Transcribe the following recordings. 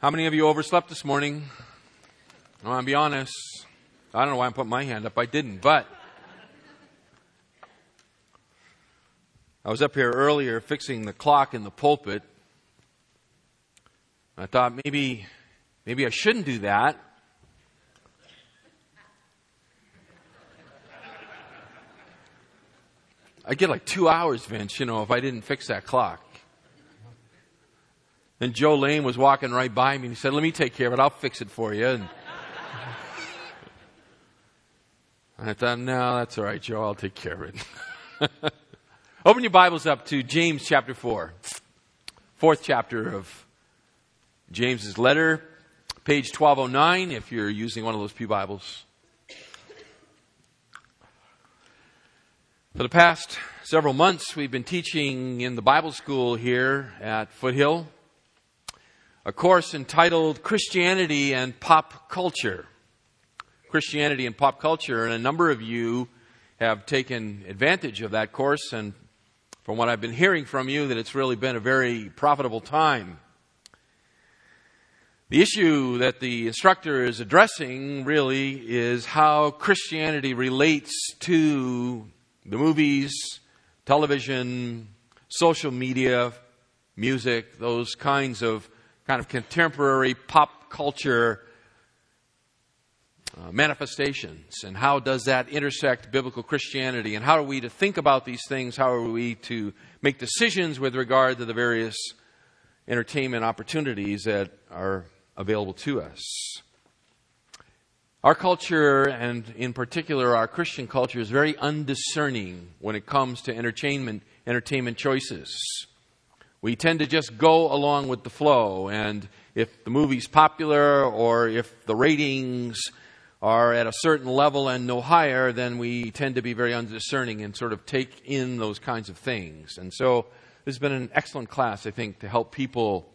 How many of you overslept this morning? I want to be honest. I don't know why I'm putting my hand up. I didn't, but I was up here earlier fixing the clock in the pulpit. I thought maybe, maybe I shouldn't do that. I get like two hours, Vince, you know, if I didn't fix that clock. And Joe Lane was walking right by me and he said, let me take care of it. I'll fix it for you. And I thought, no, that's all right, Joe. I'll take care of it. Open your Bibles up to James chapter 4. Fourth chapter of James's letter, page 1209, if you're using one of those Pew Bibles. For the past several months, we've been teaching in the Bible school here at Foothill a course entitled Christianity and Pop Culture. Christianity and Pop Culture, and a number of you have taken advantage of that course, and from what I've been hearing from you, that it's really been a very profitable time. The issue that the instructor is addressing really is how Christianity relates to the movies, television, social media, music, those kinds of kind of contemporary pop culture uh, manifestations and how does that intersect biblical Christianity and how are we to think about these things? How are we to make decisions with regard to the various entertainment opportunities that are available to us? Our culture, and in particular our Christian culture, is very undiscerning when it comes to entertainment, entertainment choices. We tend to just go along with the flow, and if the movie's popular or if the ratings are at a certain level and no higher, then we tend to be very undiscerning and sort of take in those kinds of things. And so this has been an excellent class, I think, to help people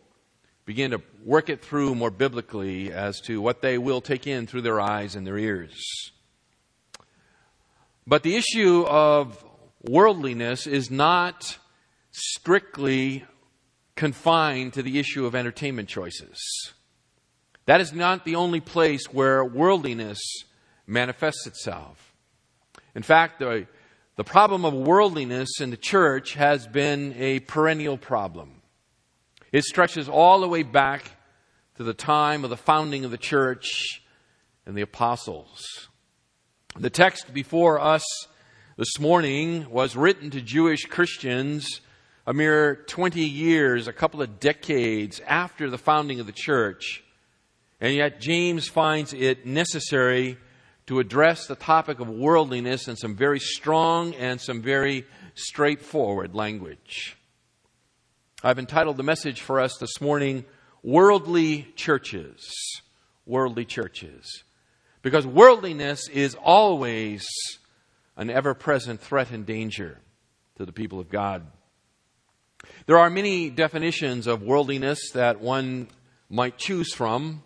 begin to work it through more biblically as to what they will take in through their eyes and their ears. But the issue of worldliness is not strictly confined to the issue of entertainment choices. That is not the only place where worldliness manifests itself. In fact, the, the problem of worldliness in the church has been a perennial problem. It stretches all the way back to the time of the founding of the church and the apostles. The text before us this morning was written to Jewish Christians a mere 20 years, a couple of decades after the founding of the church. And yet, James finds it necessary to address the topic of worldliness in some very strong and some very straightforward language. I've entitled the message for us this morning, Worldly Churches. Worldly Churches. Because worldliness is always an ever present threat and danger to the people of God. There are many definitions of worldliness that one might choose from,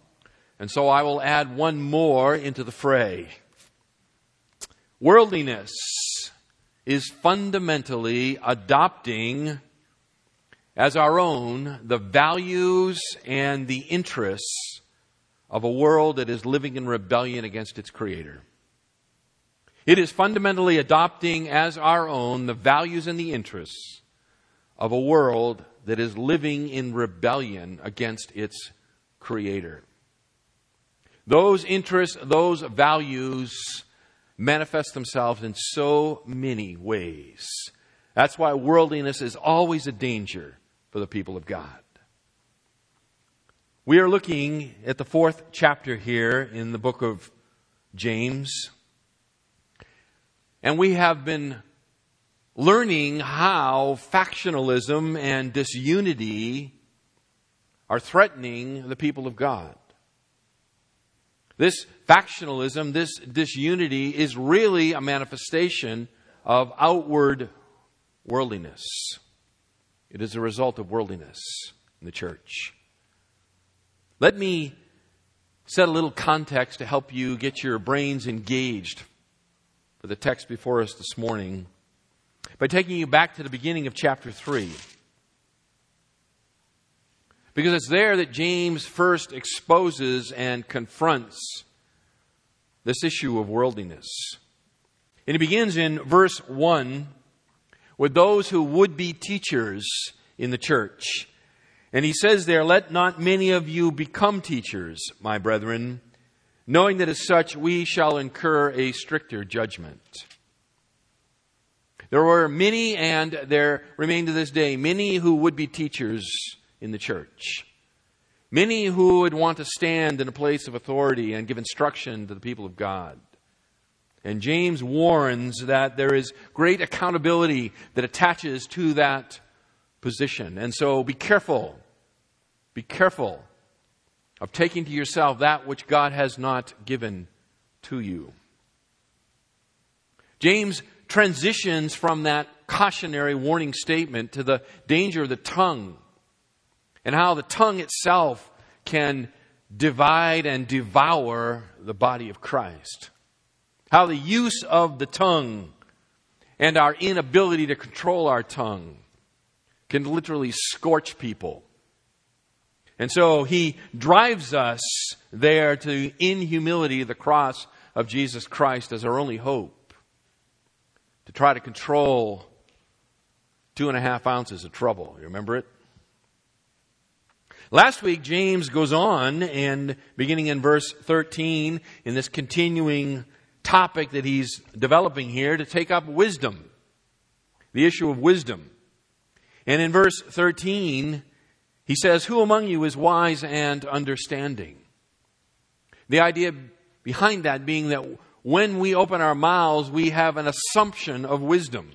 and so I will add one more into the fray. Worldliness is fundamentally adopting as our own the values and the interests of a world that is living in rebellion against its creator. It is fundamentally adopting as our own the values and the interests of a world that is living in rebellion against its creator. Those interests, those values manifest themselves in so many ways. That's why worldliness is always a danger for the people of God. We are looking at the fourth chapter here in the book of James. And we have been learning how factionalism and disunity are threatening the people of God. This factionalism, this disunity is really a manifestation of outward worldliness. It is a result of worldliness in the church. Let me set a little context to help you get your brains engaged for the text before us this morning by taking you back to the beginning of chapter 3. Because it's there that James first exposes and confronts this issue of worldliness. And he begins in verse 1 with those who would be teachers in the church. And he says there, Let not many of you become teachers, my brethren, knowing that as such we shall incur a stricter judgment. There were many, and there remain to this day, many who would be teachers in the church. Many who would want to stand in a place of authority and give instruction to the people of God. And James warns that there is great accountability that attaches to that position. And so be careful. Be careful of taking to yourself that which God has not given to you. James transitions from that cautionary warning statement to the danger of the tongue and how the tongue itself can divide and devour the body of Christ. How the use of the tongue and our inability to control our tongue can literally scorch people. And so he drives us there to, in humility, the cross of Jesus Christ as our only hope. To try to control two and a half ounces of trouble. You remember it? Last week, James goes on and beginning in verse 13, in this continuing topic that he's developing here, to take up wisdom. The issue of wisdom. And in verse 13, he says, Who among you is wise and understanding? The idea behind that being that when we open our mouths, we have an assumption of wisdom.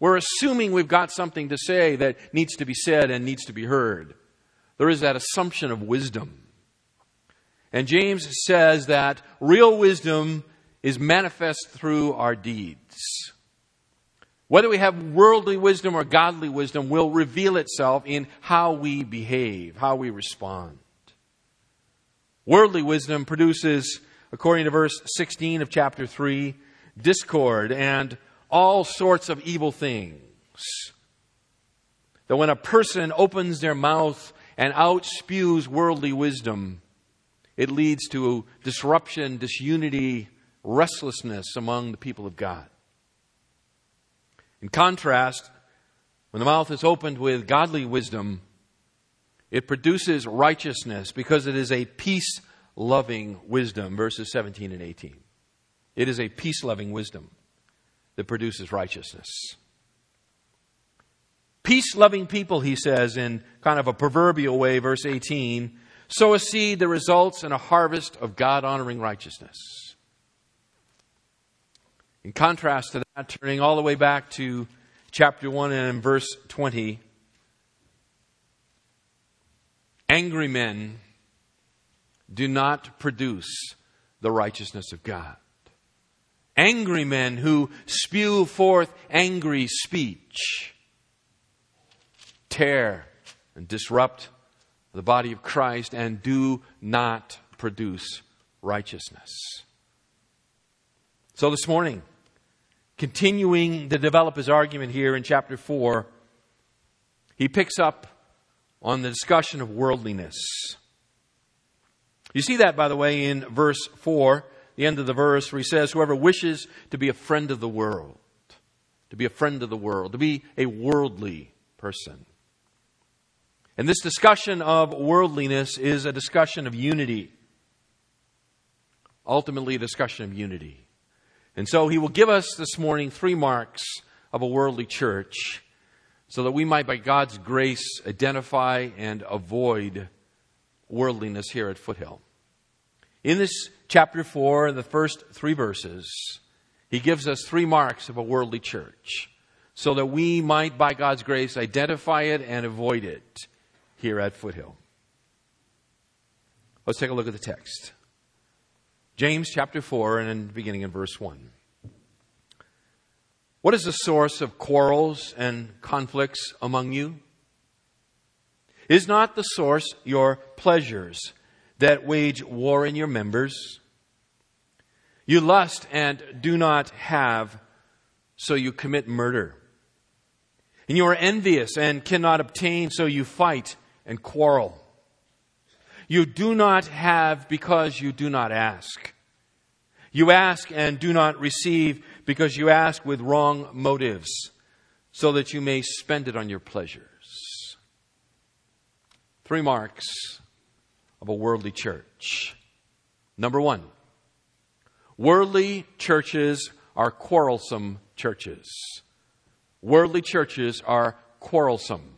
We're assuming we've got something to say that needs to be said and needs to be heard. There is that assumption of wisdom. And James says that real wisdom is manifest through our deeds. Whether we have worldly wisdom or godly wisdom will reveal itself in how we behave, how we respond. Worldly wisdom produces, according to verse 16 of chapter 3, discord and all sorts of evil things. That when a person opens their mouth and out spews worldly wisdom, it leads to disruption, disunity, restlessness among the people of God. In contrast, when the mouth is opened with godly wisdom, it produces righteousness because it is a peace loving wisdom, verses 17 and 18. It is a peace loving wisdom that produces righteousness. Peace loving people, he says in kind of a proverbial way, verse 18, sow a seed that results in a harvest of God honoring righteousness. In contrast to that, turning all the way back to chapter 1 and verse 20, angry men do not produce the righteousness of God. Angry men who spew forth angry speech tear and disrupt the body of Christ and do not produce righteousness. So this morning, continuing to develop his argument here in chapter 4, he picks up on the discussion of worldliness. You see that, by the way, in verse 4, the end of the verse, where he says, Whoever wishes to be a friend of the world, to be a friend of the world, to be a worldly person. And this discussion of worldliness is a discussion of unity. Ultimately, a discussion of unity. And so he will give us this morning three marks of a worldly church so that we might, by God's grace, identify and avoid worldliness here at Foothill. In this chapter 4, the first three verses, he gives us three marks of a worldly church so that we might, by God's grace, identify it and avoid it here at Foothill. Let's take a look at the text. James chapter 4 and beginning in verse 1. What is the source of quarrels and conflicts among you? Is not the source your pleasures that wage war in your members? You lust and do not have, so you commit murder. And you are envious and cannot obtain, so you fight and quarrel. You do not have because you do not ask. You ask and do not receive because you ask with wrong motives, so that you may spend it on your pleasures. Three marks of a worldly church. Number one, worldly churches are quarrelsome churches. Worldly churches are quarrelsome.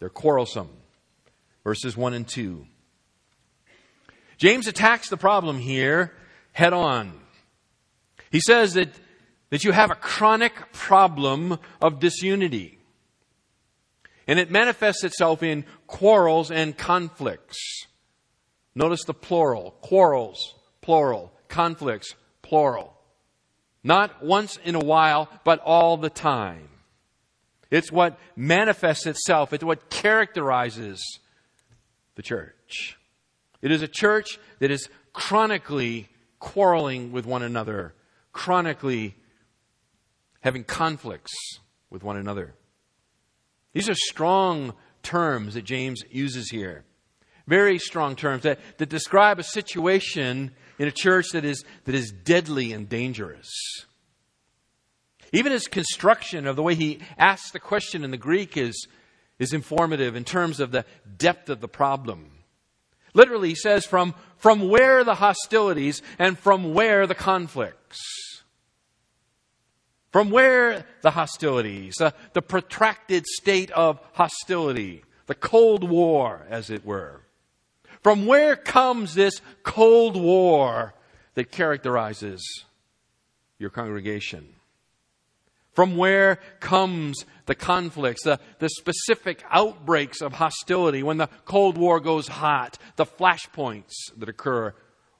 They're quarrelsome. Verses 1 and 2. James attacks the problem here head on. He says that, that you have a chronic problem of disunity. And it manifests itself in quarrels and conflicts. Notice the plural. Quarrels, plural. Conflicts, plural. Not once in a while, but all the time. It's what manifests itself. It's what characterizes the church. It is a church that is chronically quarreling with one another, chronically having conflicts with one another. These are strong terms that James uses here. Very strong terms that, that describe a situation in a church that is, that is deadly and dangerous. Even his construction of the way he asks the question in the Greek is, is informative in terms of the depth of the problem. Literally, he says, from, from where the hostilities and from where the conflicts. From where the hostilities, the protracted state of hostility, the Cold War, as it were. From where comes this Cold War that characterizes your congregation? From where comes the conflicts, the, the specific outbreaks of hostility when the Cold War goes hot, the flashpoints that occur?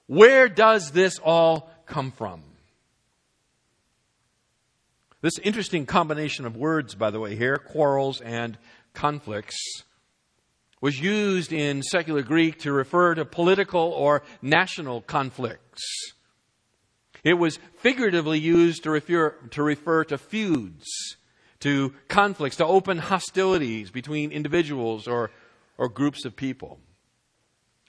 Where does this all come from? This interesting combination of words, by the way, here quarrels and conflicts was used in secular Greek to refer to political or national conflicts. It was figuratively used to refer, to refer to feuds, to conflicts, to open hostilities between individuals or, or groups of people.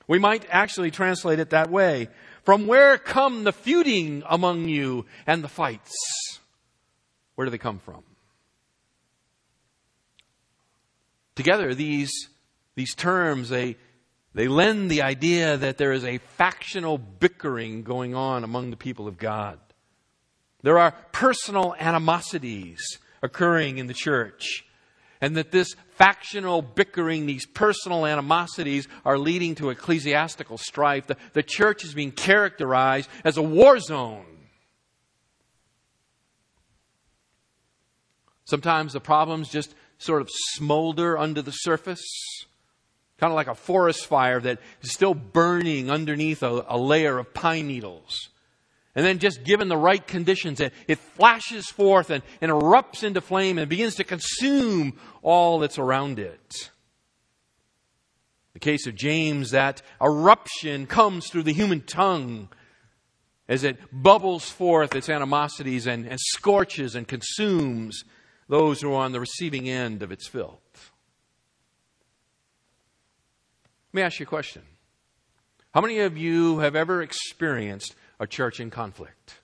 We might actually translate it that way. From where come the feuding among you and the fights? Where do they come from? Together, these these terms, they, they lend the idea that there is a factional bickering going on among the people of God. There are personal animosities occurring in the church. And that this factional bickering, these personal animosities, are leading to ecclesiastical strife. The, the church is being characterized as a war zone. Sometimes the problems just sort of smolder under the surface. Kind of like a forest fire that is still burning underneath a, a layer of pine needles. And then just given the right conditions, it, it flashes forth and, and erupts into flame and begins to consume all that's around it. The case of James, that eruption comes through the human tongue as it bubbles forth its animosities and, and scorches and consumes those who are on the receiving end of its filth. Let me ask you a question. How many of you have ever experienced a church in conflict?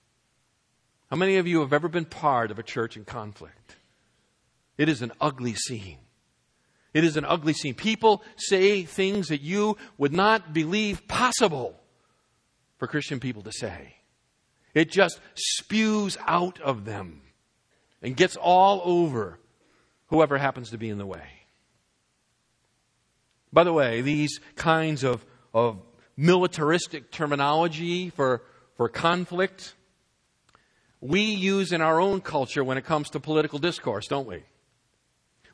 How many of you have ever been part of a church in conflict? It is an ugly scene. It is an ugly scene. People say things that you would not believe possible for Christian people to say. It just spews out of them and gets all over whoever happens to be in the way. By the way, these kinds of, of militaristic terminology for, for conflict, we use in our own culture when it comes to political discourse, don't we?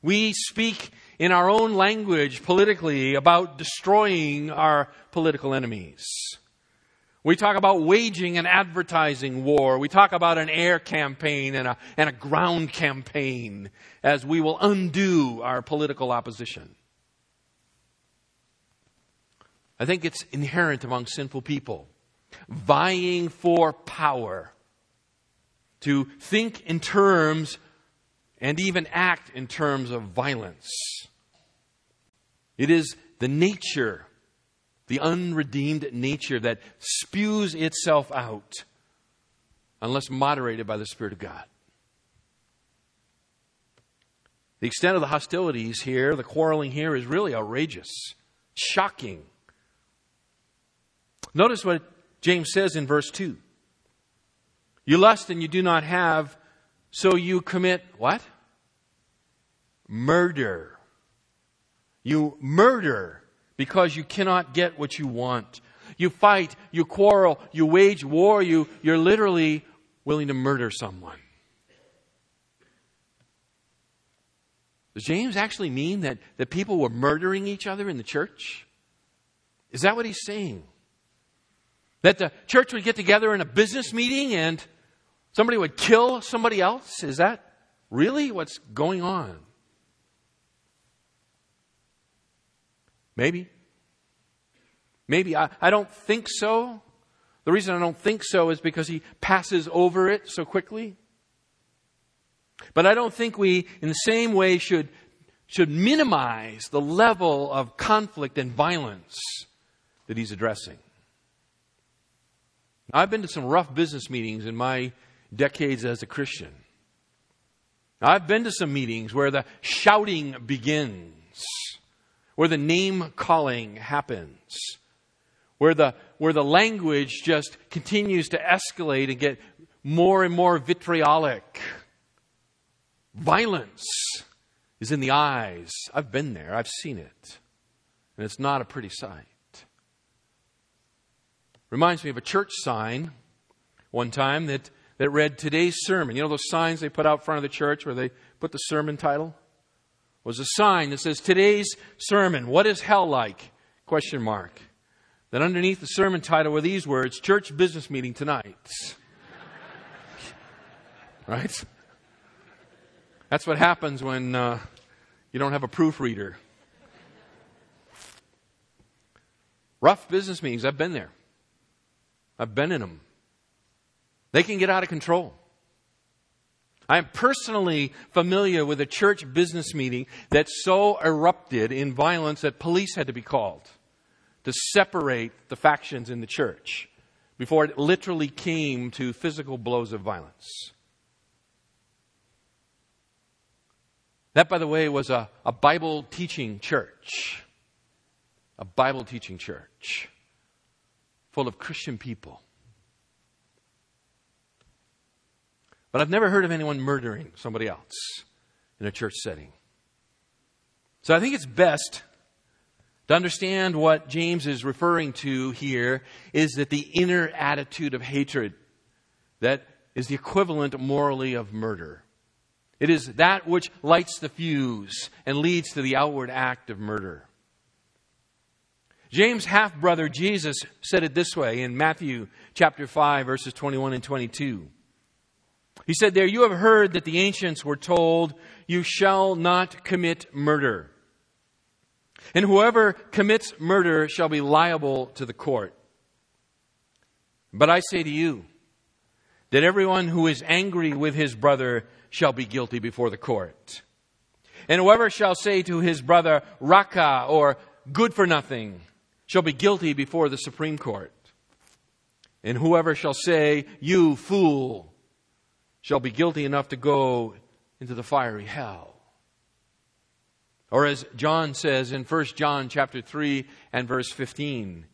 We speak in our own language politically about destroying our political enemies. We talk about waging an advertising war. We talk about an air campaign and a, and a ground campaign as we will undo our political opposition. I think it's inherent among sinful people, vying for power, to think in terms and even act in terms of violence. It is the nature, the unredeemed nature that spews itself out unless moderated by the Spirit of God. The extent of the hostilities here, the quarreling here, is really outrageous, shocking. Notice what James says in verse 2. You lust and you do not have, so you commit what? Murder. You murder because you cannot get what you want. You fight, you quarrel, you wage war, you, you're literally willing to murder someone. Does James actually mean that, that people were murdering each other in the church? Is that what he's saying? That the church would get together in a business meeting and somebody would kill somebody else? Is that really what's going on? Maybe. Maybe. I, I don't think so. The reason I don't think so is because he passes over it so quickly. But I don't think we, in the same way, should, should minimize the level of conflict and violence that he's addressing. I've been to some rough business meetings in my decades as a Christian. I've been to some meetings where the shouting begins, where the name calling happens, where the, where the language just continues to escalate and get more and more vitriolic. Violence is in the eyes. I've been there, I've seen it. And it's not a pretty sight. Reminds me of a church sign one time that, that read today's sermon. You know those signs they put out front of the church where they put the sermon title? Was a sign that says today's sermon, what is hell like? Question mark. Then underneath the sermon title were these words, church business meeting tonight. right? That's what happens when uh, you don't have a proofreader. Rough business meetings, I've been there. I've been in them. They can get out of control. I am personally familiar with a church business meeting that so erupted in violence that police had to be called to separate the factions in the church before it literally came to physical blows of violence. That, by the way, was a, a Bible teaching church. A Bible teaching church full of Christian people. But I've never heard of anyone murdering somebody else in a church setting. So I think it's best to understand what James is referring to here is that the inner attitude of hatred that is the equivalent morally of murder. It is that which lights the fuse and leads to the outward act of murder. James' half brother Jesus said it this way in Matthew chapter 5, verses 21 and 22. He said, There you have heard that the ancients were told, You shall not commit murder. And whoever commits murder shall be liable to the court. But I say to you that everyone who is angry with his brother shall be guilty before the court. And whoever shall say to his brother, Raca, or good for nothing, shall be guilty before the Supreme Court. And whoever shall say, You fool, shall be guilty enough to go into the fiery hell. Or as John says in 1 John chapter 3 and verse 15,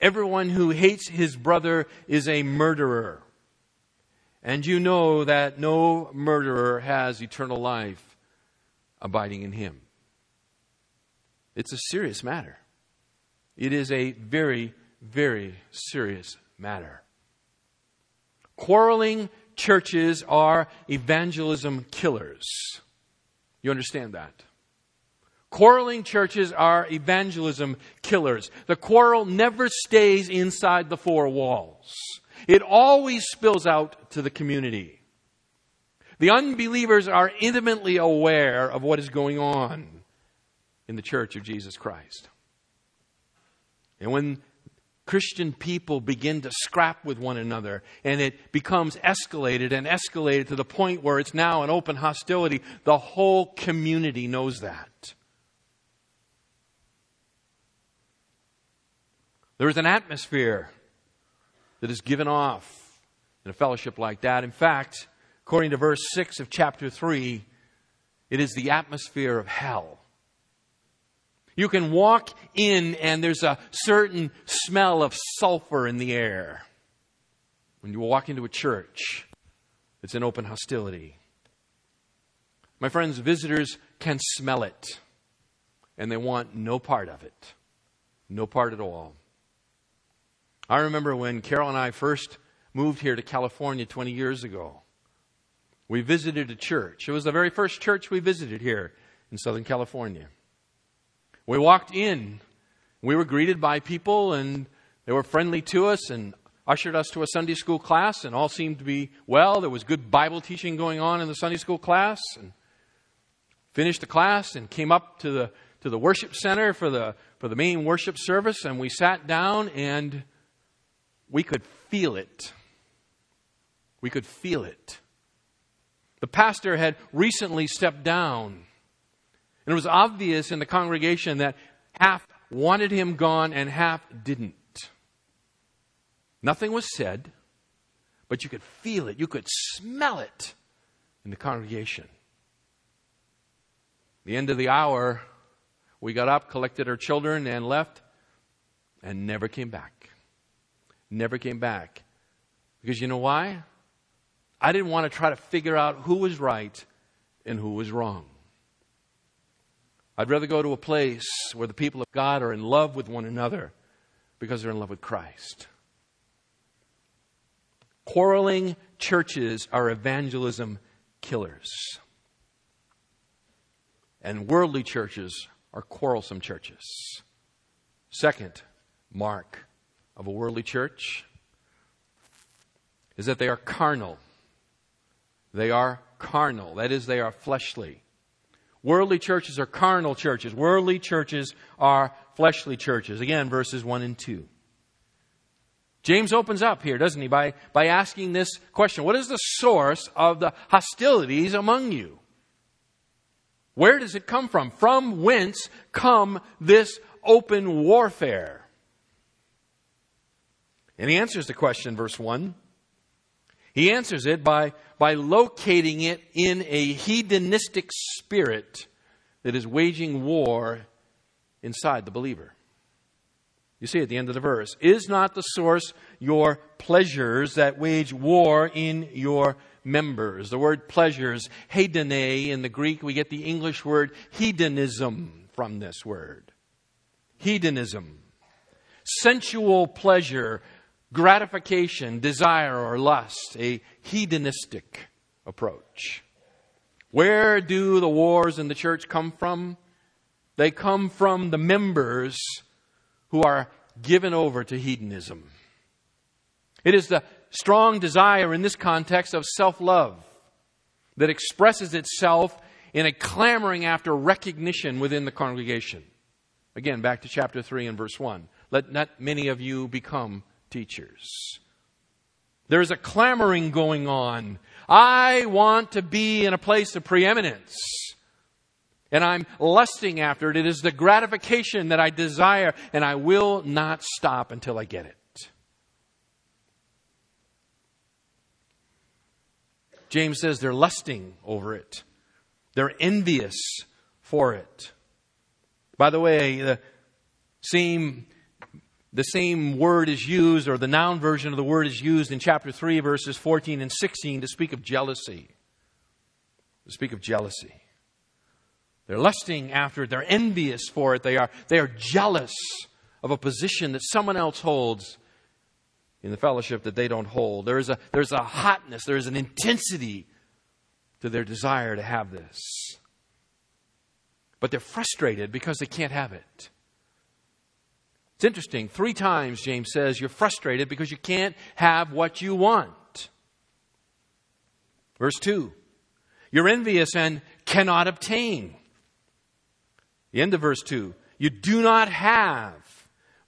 everyone who hates his brother is a murderer. And you know that no murderer has eternal life abiding in him. It's a serious matter. It is a very, very serious matter. Quarreling churches are evangelism killers. You understand that? Quarreling churches are evangelism killers. The quarrel never stays inside the four walls. It always spills out to the community. The unbelievers are intimately aware of what is going on in the church of Jesus Christ. And when Christian people begin to scrap with one another and it becomes escalated and escalated to the point where it's now an open hostility, the whole community knows that. There is an atmosphere that is given off in a fellowship like that. In fact, according to verse 6 of chapter 3, it is the atmosphere of hell. You can walk in and there's a certain smell of sulfur in the air. When you walk into a church, it's an open hostility. My friends, visitors can smell it, and they want no part of it. No part at all. I remember when Carol and I first moved here to California 20 years ago. We visited a church. It was the very first church we visited here in Southern California. We walked in. We were greeted by people, and they were friendly to us and ushered us to a Sunday school class, and all seemed to be well. There was good Bible teaching going on in the Sunday school class. And finished the class and came up to the to the worship center for the for the main worship service, and we sat down and we could feel it. We could feel it. The pastor had recently stepped down. And it was obvious in the congregation that half wanted him gone and half didn't. Nothing was said, but you could feel it. You could smell it in the congregation. The end of the hour, we got up, collected our children, and left, and never came back. Never came back. Because you know why? I didn't want to try to figure out who was right and who was wrong. I'd rather go to a place where the people of God are in love with one another because they're in love with Christ. Quarreling churches are evangelism killers. And worldly churches are quarrelsome churches. Second mark of a worldly church is that they are carnal. They are carnal. That is, they are fleshly. Worldly churches are carnal churches. Worldly churches are fleshly churches. Again, verses 1 and 2. James opens up here, doesn't he, by, by asking this question What is the source of the hostilities among you? Where does it come from? From whence come this open warfare? And he answers the question, verse 1. He answers it by, by locating it in a hedonistic spirit that is waging war inside the believer. You see at the end of the verse, is not the source your pleasures that wage war in your members? The word pleasures, hedone in the Greek, we get the English word hedonism from this word. Hedonism. Sensual pleasure gratification, desire, or lust, a hedonistic approach. Where do the wars in the church come from? They come from the members who are given over to hedonism. It is the strong desire in this context of self love that expresses itself in a clamoring after recognition within the congregation. Again, back to chapter 3 and verse 1. Let not many of you become teachers. There's a clamoring going on. I want to be in a place of preeminence. And I'm lusting after it. It is the gratification that I desire, and I will not stop until I get it. James says they're lusting over it, they're envious for it. By the way, the same the same word is used, or the noun version of the word is used in chapter 3, verses 14 and 16 to speak of jealousy. To speak of jealousy. They're lusting after it, they're envious for it, they are, they are jealous of a position that someone else holds in the fellowship that they don't hold. There's a, there's a hotness, there's an intensity to their desire to have this. But they're frustrated because they can't have it. It's interesting. Three times, James says, you're frustrated because you can't have what you want. Verse 2 You're envious and cannot obtain. The end of verse 2 You do not have.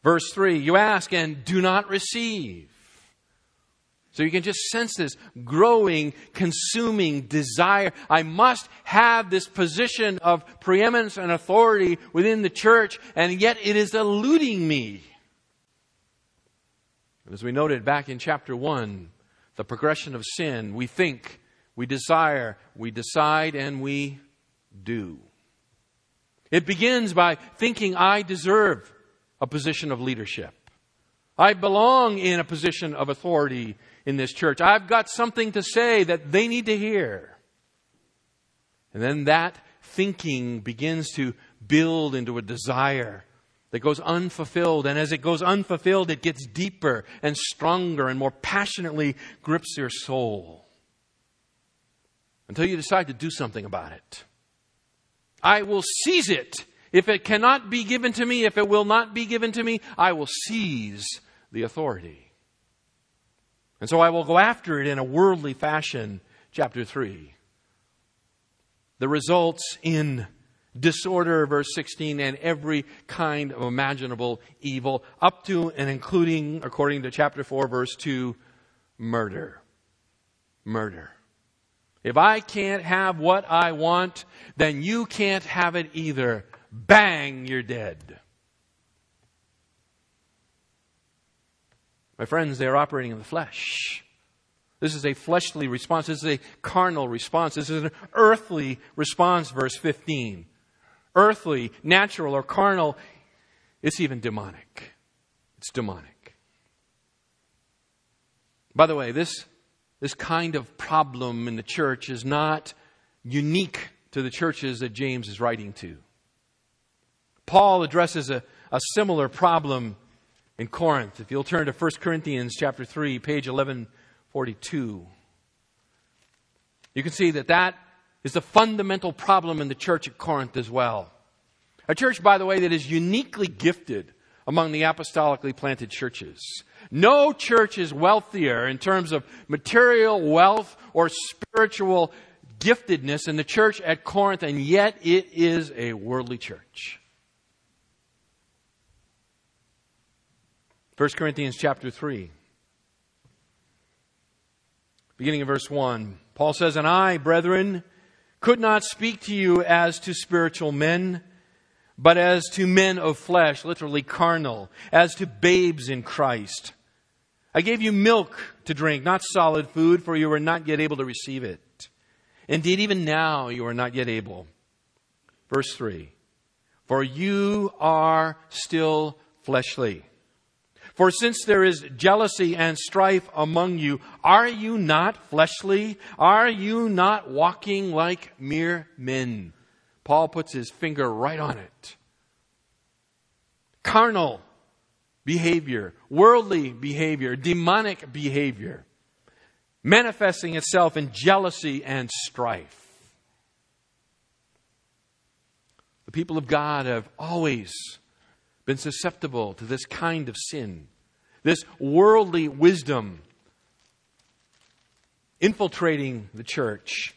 Verse 3 You ask and do not receive. So you can just sense this growing, consuming desire. I must have this position of preeminence and authority within the church, and yet it is eluding me. As we noted back in chapter 1, the progression of sin, we think, we desire, we decide, and we do. It begins by thinking I deserve a position of leadership. I belong in a position of authority in this church. I've got something to say that they need to hear. And then that thinking begins to build into a desire that goes unfulfilled. And as it goes unfulfilled, it gets deeper and stronger and more passionately grips your soul until you decide to do something about it. I will seize it. If it cannot be given to me, if it will not be given to me, I will seize the authority. And so I will go after it in a worldly fashion. Chapter 3. The results in disorder, verse 16, and every kind of imaginable evil, up to and including, according to chapter 4, verse 2, murder. Murder. If I can't have what I want, then you can't have it either. Bang, you're dead. My friends, they are operating in the flesh. This is a fleshly response. This is a carnal response. This is an earthly response, verse 15 earthly, natural, or carnal. It's even demonic. It's demonic. By the way, this, this kind of problem in the church is not unique to the churches that James is writing to. Paul addresses a, a similar problem in Corinth. If you'll turn to 1 Corinthians chapter 3, page 1142, you can see that that is the fundamental problem in the church at Corinth as well. A church, by the way, that is uniquely gifted among the apostolically planted churches. No church is wealthier in terms of material wealth or spiritual giftedness in the church at Corinth, and yet it is a worldly church. 1 Corinthians chapter 3, beginning of verse 1. Paul says, And I, brethren, could not speak to you as to spiritual men, but as to men of flesh, literally carnal, as to babes in Christ. I gave you milk to drink, not solid food, for you were not yet able to receive it. Indeed, even now you are not yet able. Verse 3 For you are still fleshly. For since there is jealousy and strife among you, are you not fleshly? Are you not walking like mere men? Paul puts his finger right on it. Carnal behavior, worldly behavior, demonic behavior, manifesting itself in jealousy and strife. The people of God have always been susceptible to this kind of sin, this worldly wisdom infiltrating the church,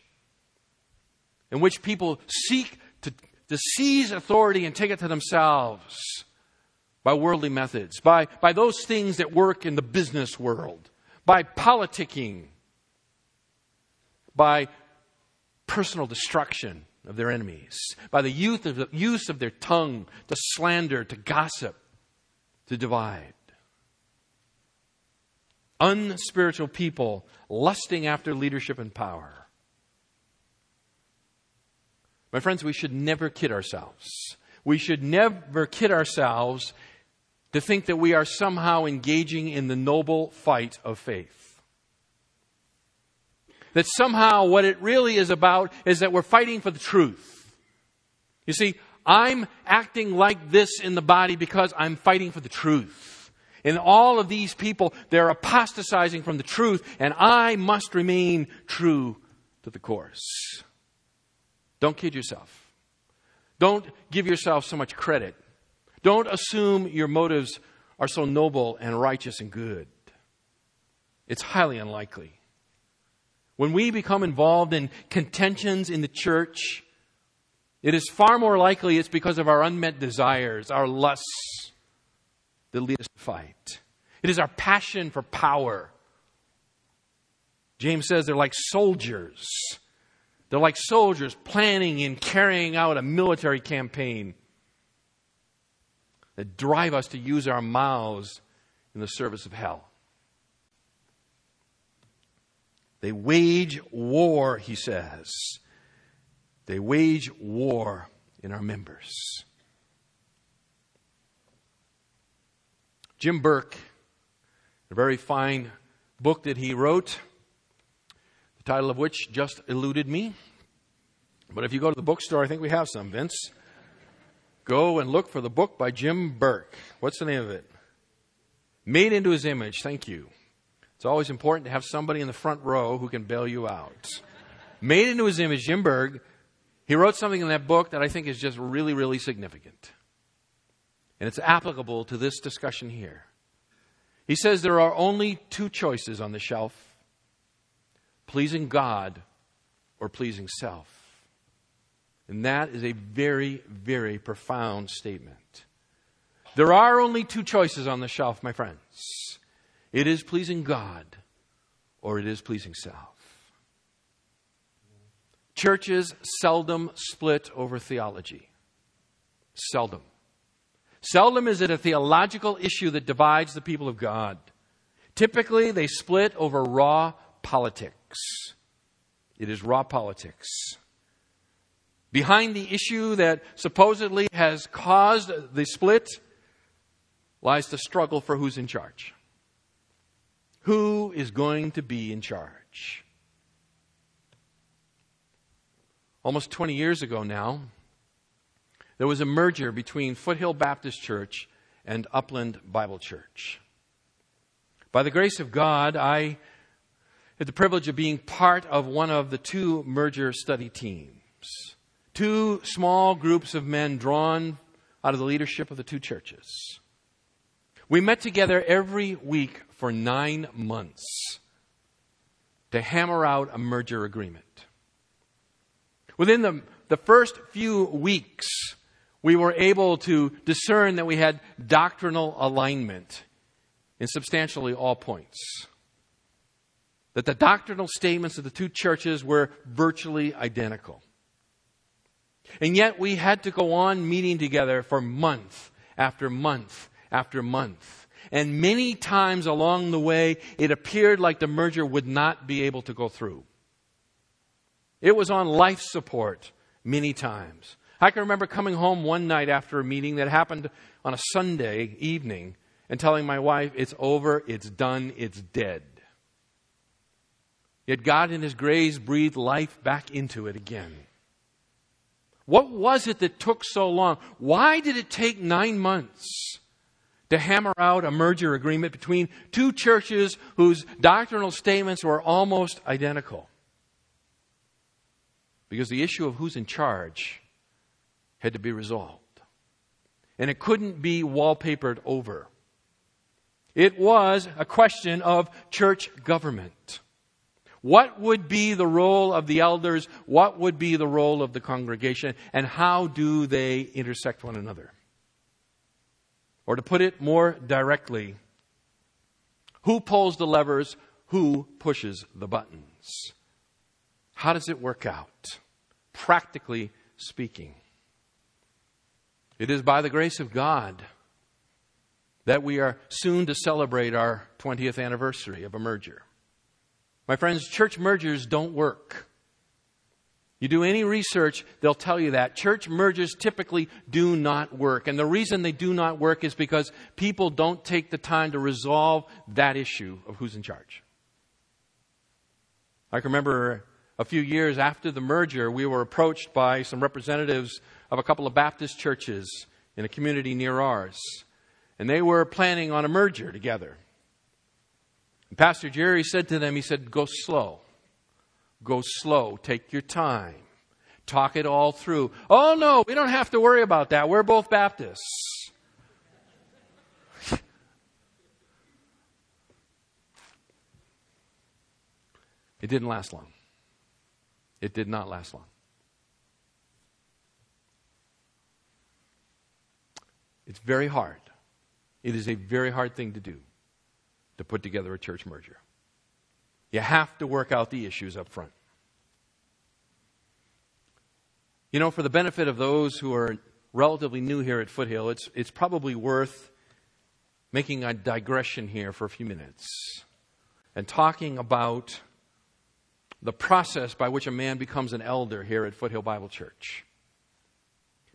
in which people seek to, to seize authority and take it to themselves by worldly methods, by, by those things that work in the business world, by politicking, by personal destruction of their enemies, by the use of, their tongue to slander, to gossip, to divide. Unspiritual people lusting after leadership and power. My friends, we should never kid ourselves. We should never kid ourselves to think that we are somehow engaging in the noble fight of faith that somehow what it really is about is that we're fighting for the truth. You see, I'm acting like this in the body because I'm fighting for the truth. And all of these people, they're apostatizing from the truth, and I must remain true to the course. Don't kid yourself. Don't give yourself so much credit. Don't assume your motives are so noble and righteous and good. It's highly unlikely. When we become involved in contentions in the church, it is far more likely it's because of our unmet desires, our lusts that lead us to fight. It is our passion for power. James says they're like soldiers. They're like soldiers planning and carrying out a military campaign that drive us to use our mouths in the service of hell. They wage war, he says. They wage war in our members. Jim Burke, a very fine book that he wrote, the title of which just eluded me. But if you go to the bookstore, I think we have some, Vince. Go and look for the book by Jim Burke. What's the name of it? Made into his image. Thank you. It's always important to have somebody in the front row who can bail you out. Made into his image, Jim Burke, he wrote something in that book that I think is just really, really significant. And it's applicable to this discussion here. He says there are only two choices on the shelf pleasing God or pleasing self. And that is a very, very profound statement. There are only two choices on the shelf, my friends. It is pleasing God or it is pleasing self. Churches seldom split over theology. Seldom. Seldom is it a theological issue that divides the people of God. Typically, they split over raw politics. It is raw politics. Behind the issue that supposedly has caused the split lies the struggle for who's in charge. Who is going to be in charge? Almost 20 years ago now, there was a merger between Foothill Baptist Church and Upland Bible Church. By the grace of God, I had the privilege of being part of one of the two merger study teams. Two small groups of men drawn out of the leadership of the two churches. We met together every week for nine months to hammer out a merger agreement. Within the, the first few weeks, we were able to discern that we had doctrinal alignment in substantially all points. That the doctrinal statements of the two churches were virtually identical. And yet we had to go on meeting together for month after month after month. And many times along the way, it appeared like the merger would not be able to go through. It was on life support many times. I can remember coming home one night after a meeting that happened on a Sunday evening and telling my wife, it's over, it's done, it's dead. Yet God in His grace breathed life back into it again. What was it that took so long? Why did it take nine months to hammer out a merger agreement between two churches whose doctrinal statements were almost identical? Because the issue of who's in charge had to be resolved. And it couldn't be wallpapered over. It was a question of church government. What would be the role of the elders? What would be the role of the congregation? And how do they intersect one another? Or to put it more directly, who pulls the levers? Who pushes the buttons? How does it work out? Practically speaking. It is by the grace of God that we are soon to celebrate our 20th anniversary of a merger. My friends, church mergers don't work. You do any research, they'll tell you that. Church mergers typically do not work. And the reason they do not work is because people don't take the time to resolve that issue of who's in charge. I can remember a few years after the merger, we were approached by some representatives of a couple of Baptist churches in a community near ours. And they were planning on a merger together. And Pastor Jerry said to them, he said, go slow. Go slow. Take your time. Talk it all through. Oh no, we don't have to worry about that. We're both Baptists. it didn't last long. It did not last long. It's very hard. It is a very hard thing to do to put together a church merger. You have to work out the issues up front. You know, for the benefit of those who are relatively new here at Foothill, it's, it's probably worth making a digression here for a few minutes and talking about the process by which a man becomes an elder here at Foothill Bible Church.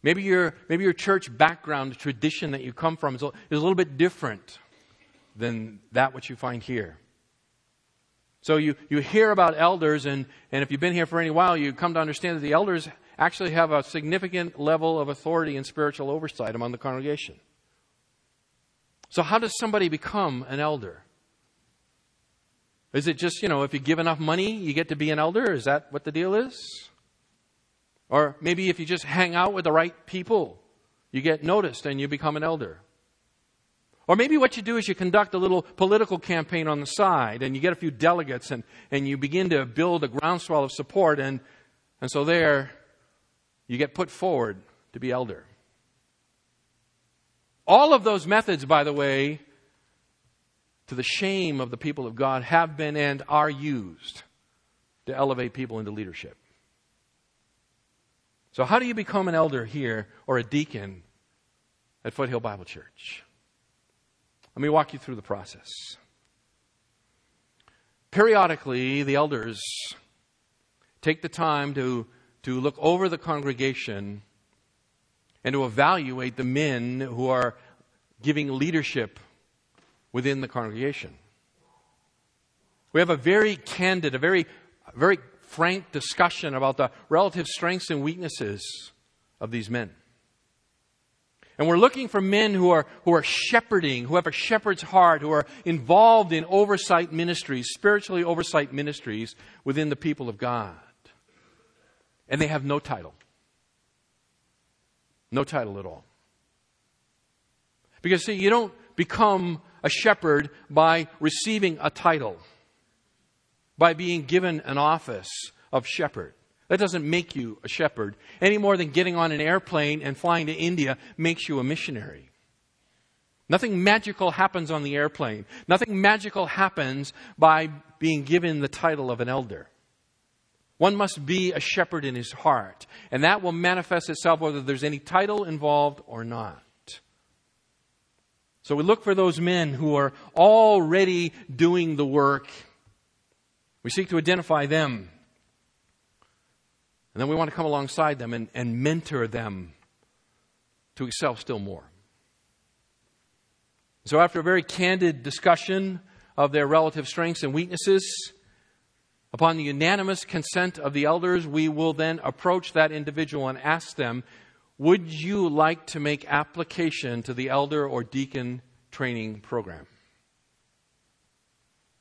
Maybe your, maybe your church background, tradition that you come from is a, is a little bit different than that which you find here. So you, you hear about elders, and, and if you've been here for any while, you come to understand that the elders actually have a significant level of authority and spiritual oversight among the congregation. So, how does somebody become an elder? Is it just, you know, if you give enough money, you get to be an elder? Is that what the deal is? Or maybe if you just hang out with the right people, you get noticed and you become an elder. Or maybe what you do is you conduct a little political campaign on the side and you get a few delegates and, and you begin to build a groundswell of support and, and so there you get put forward to be elder. All of those methods, by the way, to the shame of the people of God, have been and are used to elevate people into leadership. So, how do you become an elder here or a deacon at Foothill Bible Church? Let me walk you through the process. Periodically, the elders take the time to, to look over the congregation and to evaluate the men who are giving leadership within the congregation. We have a very candid, a very, very frank discussion about the relative strengths and weaknesses of these men. And we're looking for men who are, who are shepherding, who have a shepherd's heart, who are involved in oversight ministries, spiritually oversight ministries within the people of God. And they have no title. No title at all. Because, see, you don't become a shepherd by receiving a title, by being given an office of shepherd. That doesn't make you a shepherd any more than getting on an airplane and flying to India makes you a missionary. Nothing magical happens on the airplane. Nothing magical happens by being given the title of an elder. One must be a shepherd in his heart, and that will manifest itself whether there's any title involved or not. So we look for those men who are already doing the work. We seek to identify them and then we want to come alongside them and, and mentor them to excel still more. So, after a very candid discussion of their relative strengths and weaknesses, upon the unanimous consent of the elders, we will then approach that individual and ask them, Would you like to make application to the elder or deacon training program?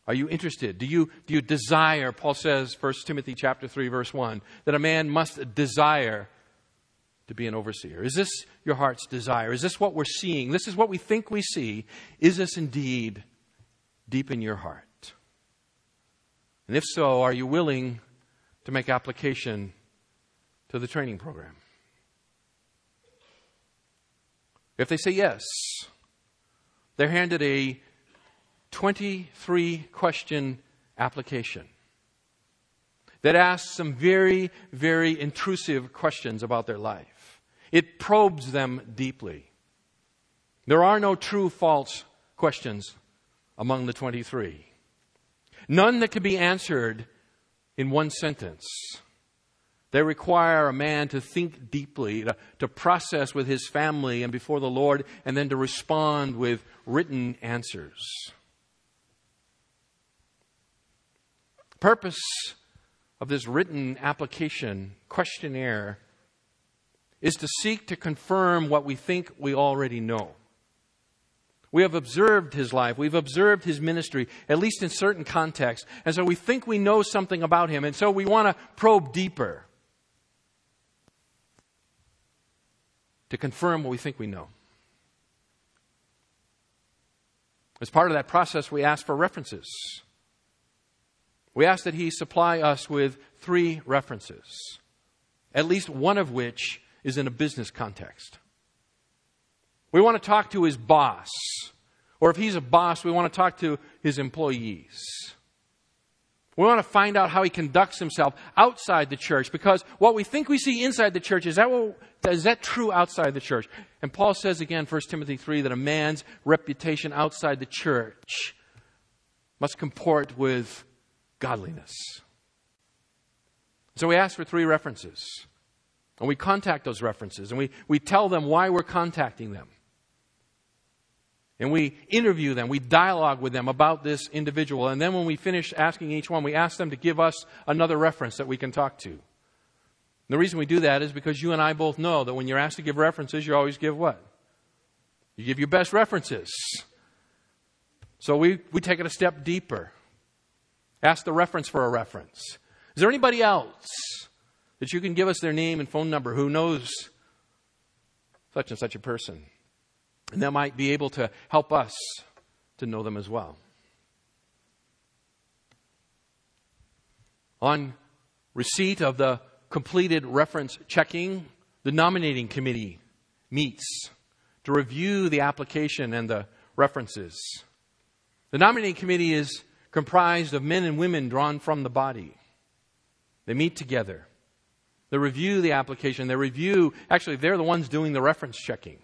Are you interested? Do you, do you desire, Paul says, 1 Timothy chapter 3, verse 1, that a man must desire to be an overseer? Is this your heart's desire? Is this what we're seeing? This is what we think we see. Is this indeed deep in your heart? And if so, are you willing to make application to the training program? If they say yes, they're handed a 23 question application that asks some very, very intrusive questions about their life. It probes them deeply. There are no true false questions among the 23. None that can be answered in one sentence. They require a man to think deeply, to, to process with his family and before the Lord, and then to respond with written answers. Purpose of this written application questionnaire is to seek to confirm what we think we already know. We have observed his life. We've observed his ministry, at least in certain contexts. And so we think we know something about him. And so we want to probe deeper to confirm what we think we know. As part of that process, we ask for references. We ask that he supply us with three references, at least one of which is in a business context. We want to talk to his boss, or if he's a boss, we want to talk to his employees. We want to find out how he conducts himself outside the church because what we think we see inside the church is that, what, is that true outside the church? And Paul says again, 1 Timothy 3, that a man's reputation outside the church must comport with godliness. So we ask for three references. And we contact those references and we, we tell them why we're contacting them. And we interview them, we dialogue with them about this individual. And then when we finish asking each one, we ask them to give us another reference that we can talk to. And the reason we do that is because you and I both know that when you're asked to give references, you always give what? You give your best references. So we, we take it a step deeper. Ask the reference for a reference. Is there anybody else that you can give us their name and phone number who knows such and such a person? And that might be able to help us to know them as well. On receipt of the completed reference checking, the nominating committee meets to review the application and the references. The nominating committee is comprised of men and women drawn from the body. They meet together. They review the application. They review, actually, they're the ones doing the reference checking.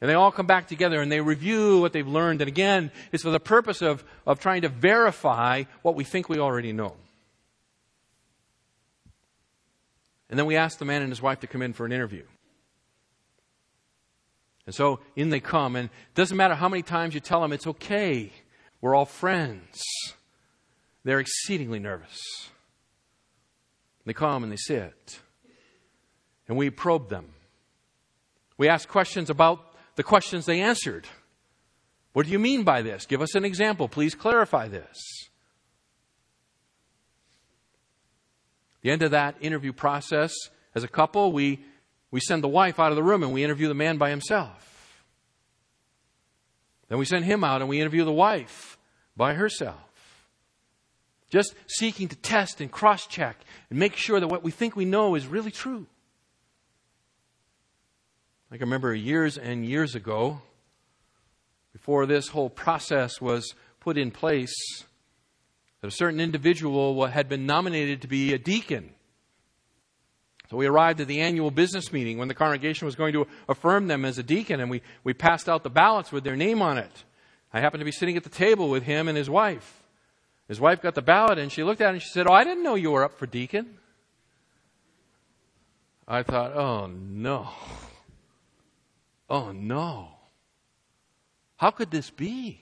And they all come back together and they review what they've learned. And again, it's for the purpose of, of trying to verify what we think we already know. And then we ask the man and his wife to come in for an interview. And so in they come, and it doesn't matter how many times you tell them it's okay, we're all friends. They're exceedingly nervous. They come and they sit, and we probe them. We ask questions about the questions they answered. What do you mean by this? Give us an example. Please clarify this. The end of that interview process, as a couple, we we send the wife out of the room and we interview the man by himself. Then we send him out and we interview the wife by herself. Just seeking to test and cross check and make sure that what we think we know is really true. I can remember years and years ago, before this whole process was put in place, that a certain individual had been nominated to be a deacon so we arrived at the annual business meeting when the congregation was going to affirm them as a deacon, and we, we passed out the ballots with their name on it. I happened to be sitting at the table with him and his wife. His wife got the ballot, and she looked at it and she said, Oh, I didn't know you were up for deacon. I thought, Oh, no. Oh, no. How could this be?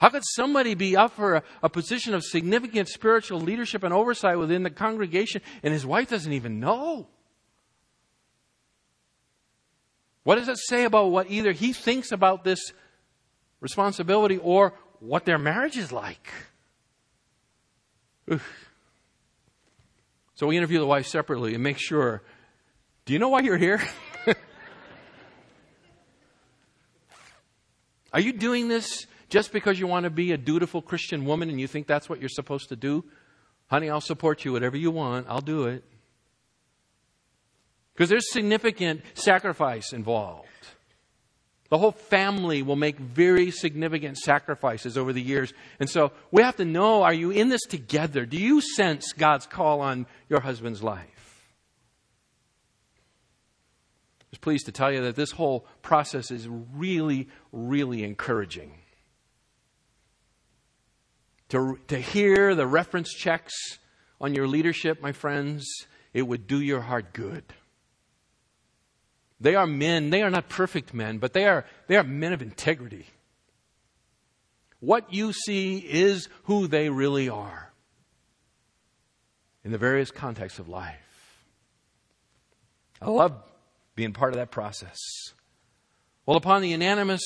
How could somebody be up for a, a, position of significant spiritual leadership and oversight within the congregation and his wife doesn't even know? What does it say about what either he thinks about this responsibility or what their marriage is like? Oof. So we interview the wife separately and make sure do you know why you're here? Are you doing this just because you want to be a dutiful Christian woman and you think that's what you're supposed to do, honey, I'll support you, whatever you want, I'll do it. Because there's significant sacrifice involved. The whole family will make very significant sacrifices over the years. And so we have to know are you in this together? Do you sense God's call on your husband's life? I was pleased to tell you that this whole process is really, really encouraging to, to hear the reference checks on your leadership, my friends, it would do your heart good. They are men, they are not perfect men, but they are, they are men of integrity. What you see is who they really are in the various contexts of life. I love being part of that process. Well, upon the unanimous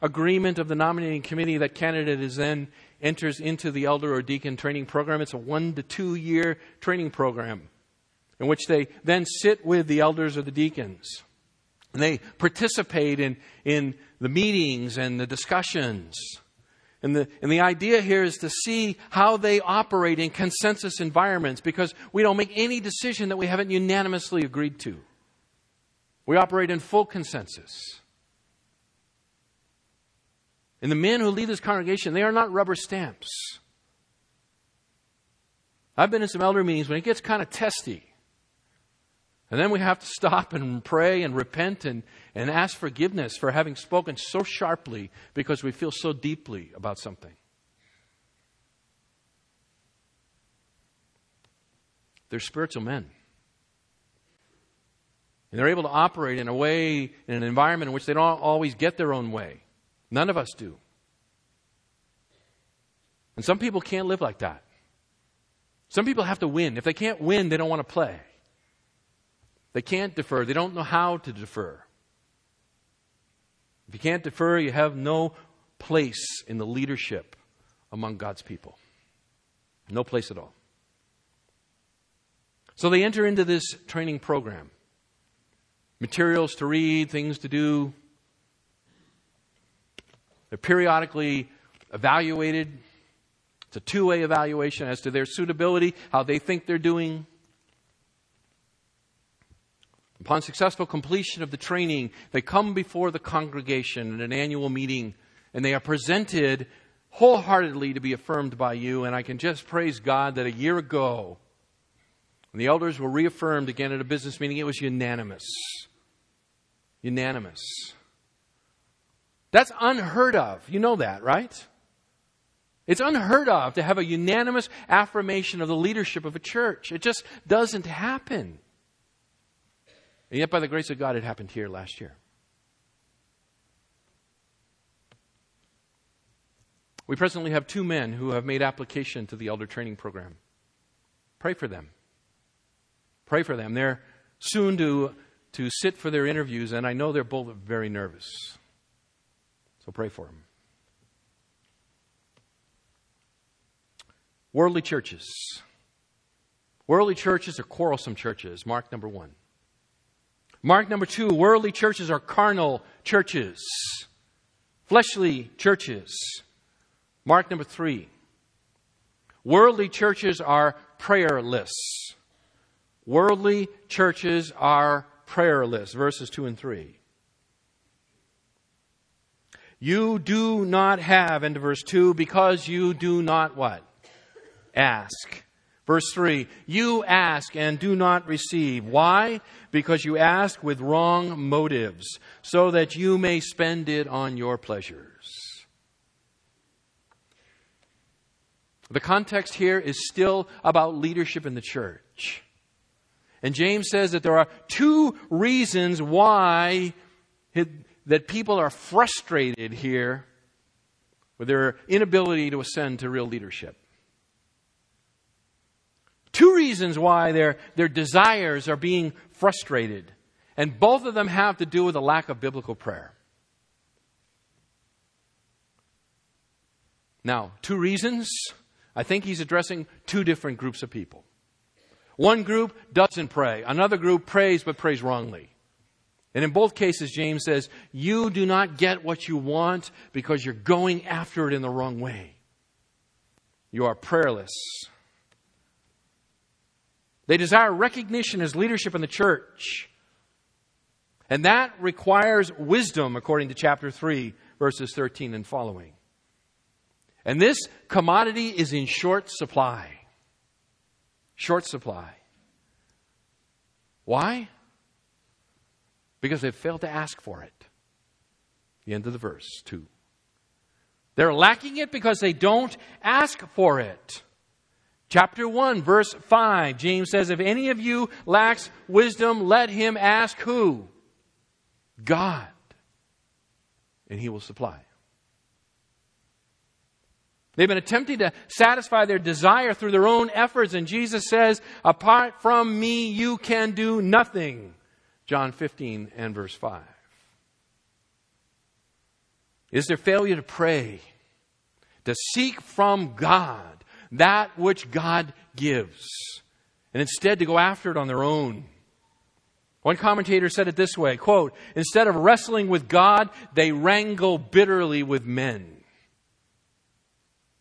agreement of the nominating committee, that candidate is then enters into the elder or deacon training program. It's a one to two year training program in which they then sit with the elders or the deacons. And they participate in, in the meetings and the discussions. And the, and the idea here is to see how they operate in consensus environments because we don't make any decision that we haven't unanimously agreed to. We operate in full consensus. And the men who lead this congregation, they are not rubber stamps. I've been in some elder meetings when it gets kind of testy. And then we have to stop and pray and repent and, and ask forgiveness for having spoken so sharply because we feel so deeply about something. They're spiritual men. And they're able to operate in a way, in an environment in which they don't always get their own way. None of us do. And some people can't live like that. Some people have to win. If they can't win, they don't want to play. They can't defer. They don't know how to defer. If you can't defer, you have no place in the leadership among God's people. No place at all. So they enter into this training program materials to read, things to do. They're periodically evaluated. It's a two way evaluation as to their suitability, how they think they're doing. Upon successful completion of the training, they come before the congregation at an annual meeting and they are presented wholeheartedly to be affirmed by you. And I can just praise God that a year ago, when the elders were reaffirmed again at a business meeting, it was unanimous. Unanimous. That's unheard of. You know that, right? It's unheard of to have a unanimous affirmation of the leadership of a church. It just doesn't happen. And yet, by the grace of God, it happened here last year. We presently have two men who have made application to the elder training program. Pray for them. Pray for them. They're soon to, to sit for their interviews, and I know they're both very nervous. So pray for them. Worldly churches. Worldly churches are quarrelsome churches. Mark number one. Mark number two, worldly churches are carnal churches, fleshly churches. Mark number three, worldly churches are prayerless. Worldly churches are prayerless. Verses two and three. You do not have, into verse 2, because you do not what? Ask. Verse 3 You ask and do not receive. Why? Because you ask with wrong motives, so that you may spend it on your pleasures. The context here is still about leadership in the church. And James says that there are two reasons why it, that people are frustrated here with their inability to ascend to real leadership. Two reasons why their, their desires are being frustrated. And both of them have to do with a lack of biblical prayer. Now, two reasons. I think he's addressing two different groups of people. One group doesn't pray, another group prays but prays wrongly. And in both cases, James says, You do not get what you want because you're going after it in the wrong way. You are prayerless. They desire recognition as leadership in the church. And that requires wisdom, according to chapter 3, verses 13 and following. And this commodity is in short supply. Short supply. Why? Because they've failed to ask for it. The end of the verse, 2. They're lacking it because they don't ask for it. Chapter 1, verse 5, James says, If any of you lacks wisdom, let him ask who? God. And he will supply. They've been attempting to satisfy their desire through their own efforts, and Jesus says, Apart from me, you can do nothing. John 15 and verse 5. Is there failure to pray, to seek from God? That which God gives, and instead to go after it on their own. One commentator said it this way quote, instead of wrestling with God, they wrangle bitterly with men.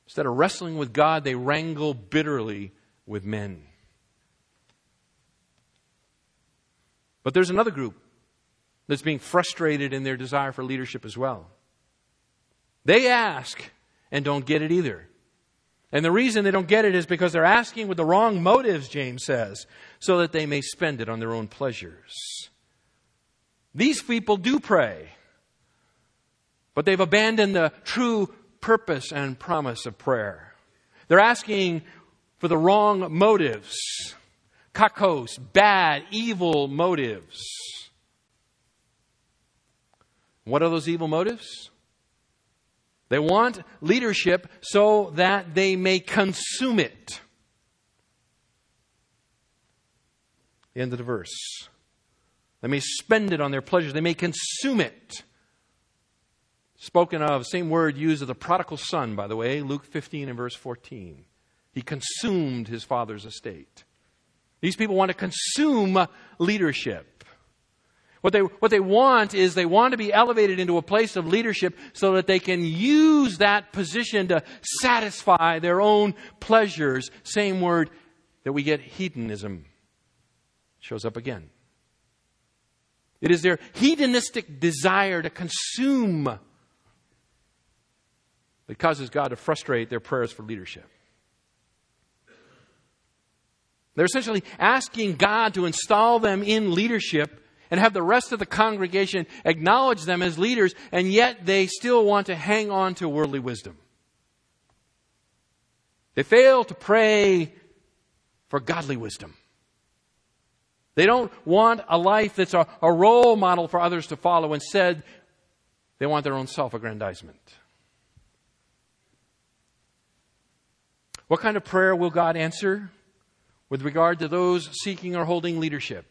Instead of wrestling with God, they wrangle bitterly with men. But there's another group that's being frustrated in their desire for leadership as well. They ask and don't get it either. And the reason they don't get it is because they're asking with the wrong motives, James says, so that they may spend it on their own pleasures. These people do pray, but they've abandoned the true purpose and promise of prayer. They're asking for the wrong motives. kakos, bad, evil motives. What are those evil motives? They want leadership so that they may consume it. The end of the verse. They may spend it on their pleasures. They may consume it. Spoken of, same word used of the prodigal son, by the way, Luke 15 and verse 14. He consumed his father's estate. These people want to consume leadership. What they, what they want is they want to be elevated into a place of leadership so that they can use that position to satisfy their own pleasures. Same word that we get hedonism shows up again. It is their hedonistic desire to consume that causes God to frustrate their prayers for leadership. They're essentially asking God to install them in leadership and have the rest of the congregation acknowledge them as leaders, and yet they still want to hang on to worldly wisdom. They fail to pray for godly wisdom. They don't want a life that's a, a role model for others to follow. Instead, they want their own self aggrandizement. What kind of prayer will God answer with regard to those seeking or holding leadership?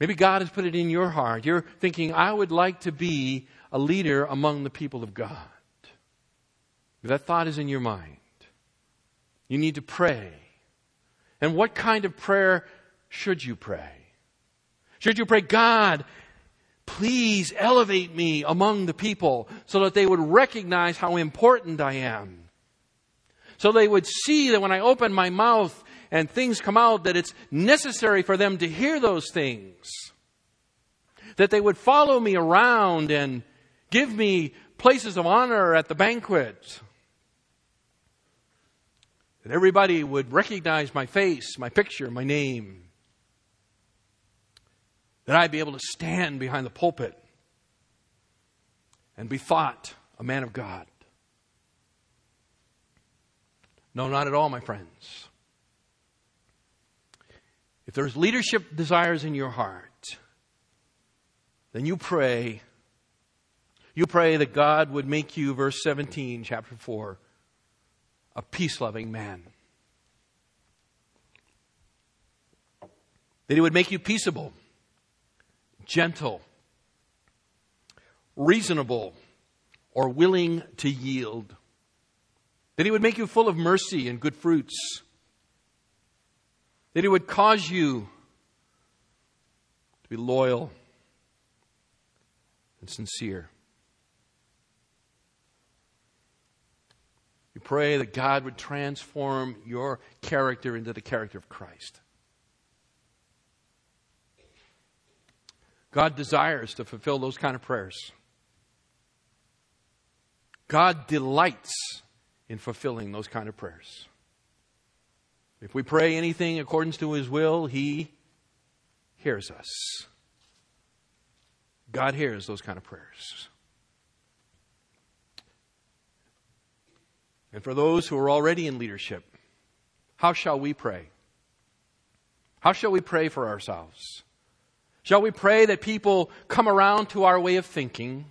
Maybe God has put it in your heart. You're thinking, I would like to be a leader among the people of God. If that thought is in your mind, you need to pray. And what kind of prayer should you pray? Should you pray, God, please elevate me among the people so that they would recognize how important I am? So they would see that when I open my mouth and things come out, that it's necessary for them to hear those things. That they would follow me around and give me places of honor at the banquet. That everybody would recognize my face, my picture, my name. That I'd be able to stand behind the pulpit and be thought a man of God. No, not at all, my friends. If there's leadership desires in your heart, then you pray. You pray that God would make you, verse 17, chapter 4, a peace loving man. That He would make you peaceable, gentle, reasonable, or willing to yield. That He would make you full of mercy and good fruits. That He would cause you to be loyal and sincere. You pray that God would transform your character into the character of Christ. God desires to fulfill those kind of prayers. God delights in fulfilling those kind of prayers. If we pray anything according to His will, He hears us. God hears those kind of prayers. And for those who are already in leadership, how shall we pray? How shall we pray for ourselves? Shall we pray that people come around to our way of thinking?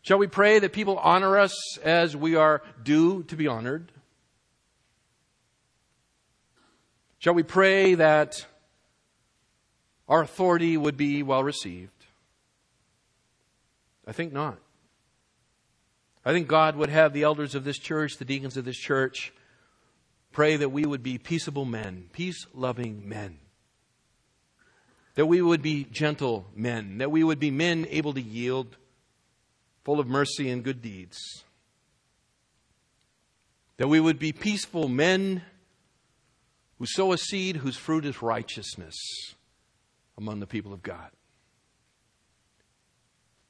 Shall we pray that people honor us as we are due to be honored? Shall we pray that our authority would be well received? I think not. I think God would have the elders of this church, the deacons of this church, pray that we would be peaceable men, peace loving men. That we would be gentle men, that we would be men able to yield full of mercy and good deeds. That we would be peaceful men who sow a seed whose fruit is righteousness among the people of God.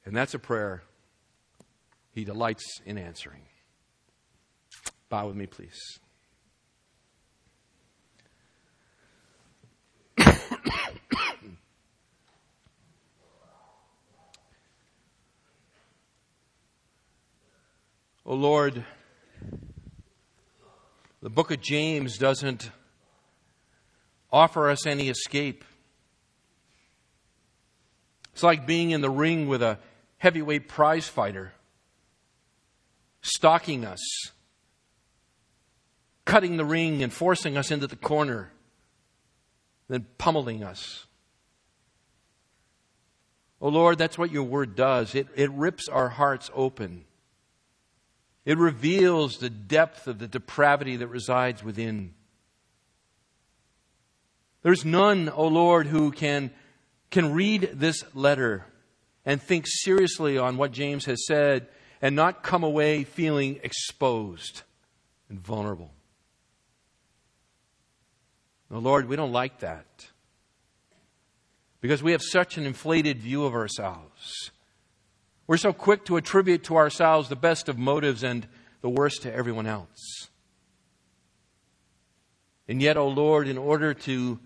And that's a prayer he delights in answering. Bow with me, please. Oh Lord, the book of James doesn't offer us any escape. It's like being in the ring with a heavyweight prize fighter, stalking us, cutting the ring and forcing us into the corner, then pummeling us. Oh Lord, that's what your word does. It, it rips our hearts open. It reveals the depth of the depravity that resides within. There's none, O Lord, who can, can read this letter and think seriously on what James has said and not come away feeling exposed and vulnerable. No, Lord, we don't like that because we have such an inflated view of ourselves. We're so quick to attribute to ourselves the best of motives and the worst to everyone else. And yet, O oh Lord, in order to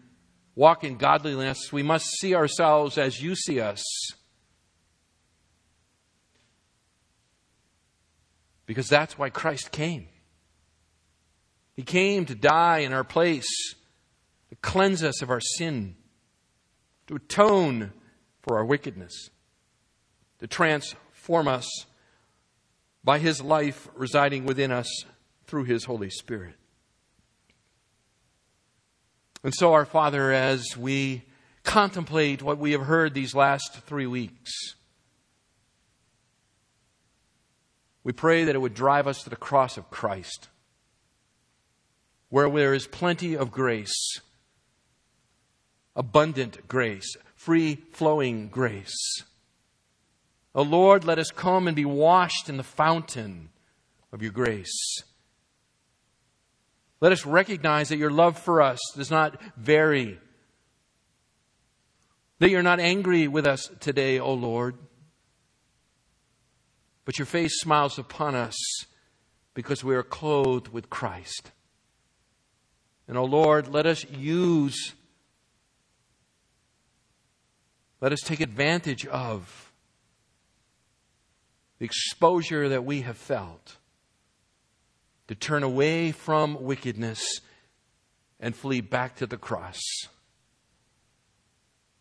walk in godliness, we must see ourselves as you see us. Because that's why Christ came. He came to die in our place, to cleanse us of our sin, to atone for our wickedness, to transform us by His life residing within us through His Holy Spirit. And so, our Father, as we contemplate what we have heard these last three weeks, we pray that it would drive us to the cross of Christ, where there is plenty of grace, abundant grace, free flowing grace. O Lord, let us come and be washed in the fountain of your grace. Let us recognize that your love for us does not vary. That you're not angry with us today, O Lord. But your face smiles upon us because we are clothed with Christ. And, O Lord, let us use, let us take advantage of the exposure that we have felt to turn away from wickedness and flee back to the cross.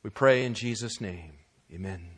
We pray in Jesus' name. Amen.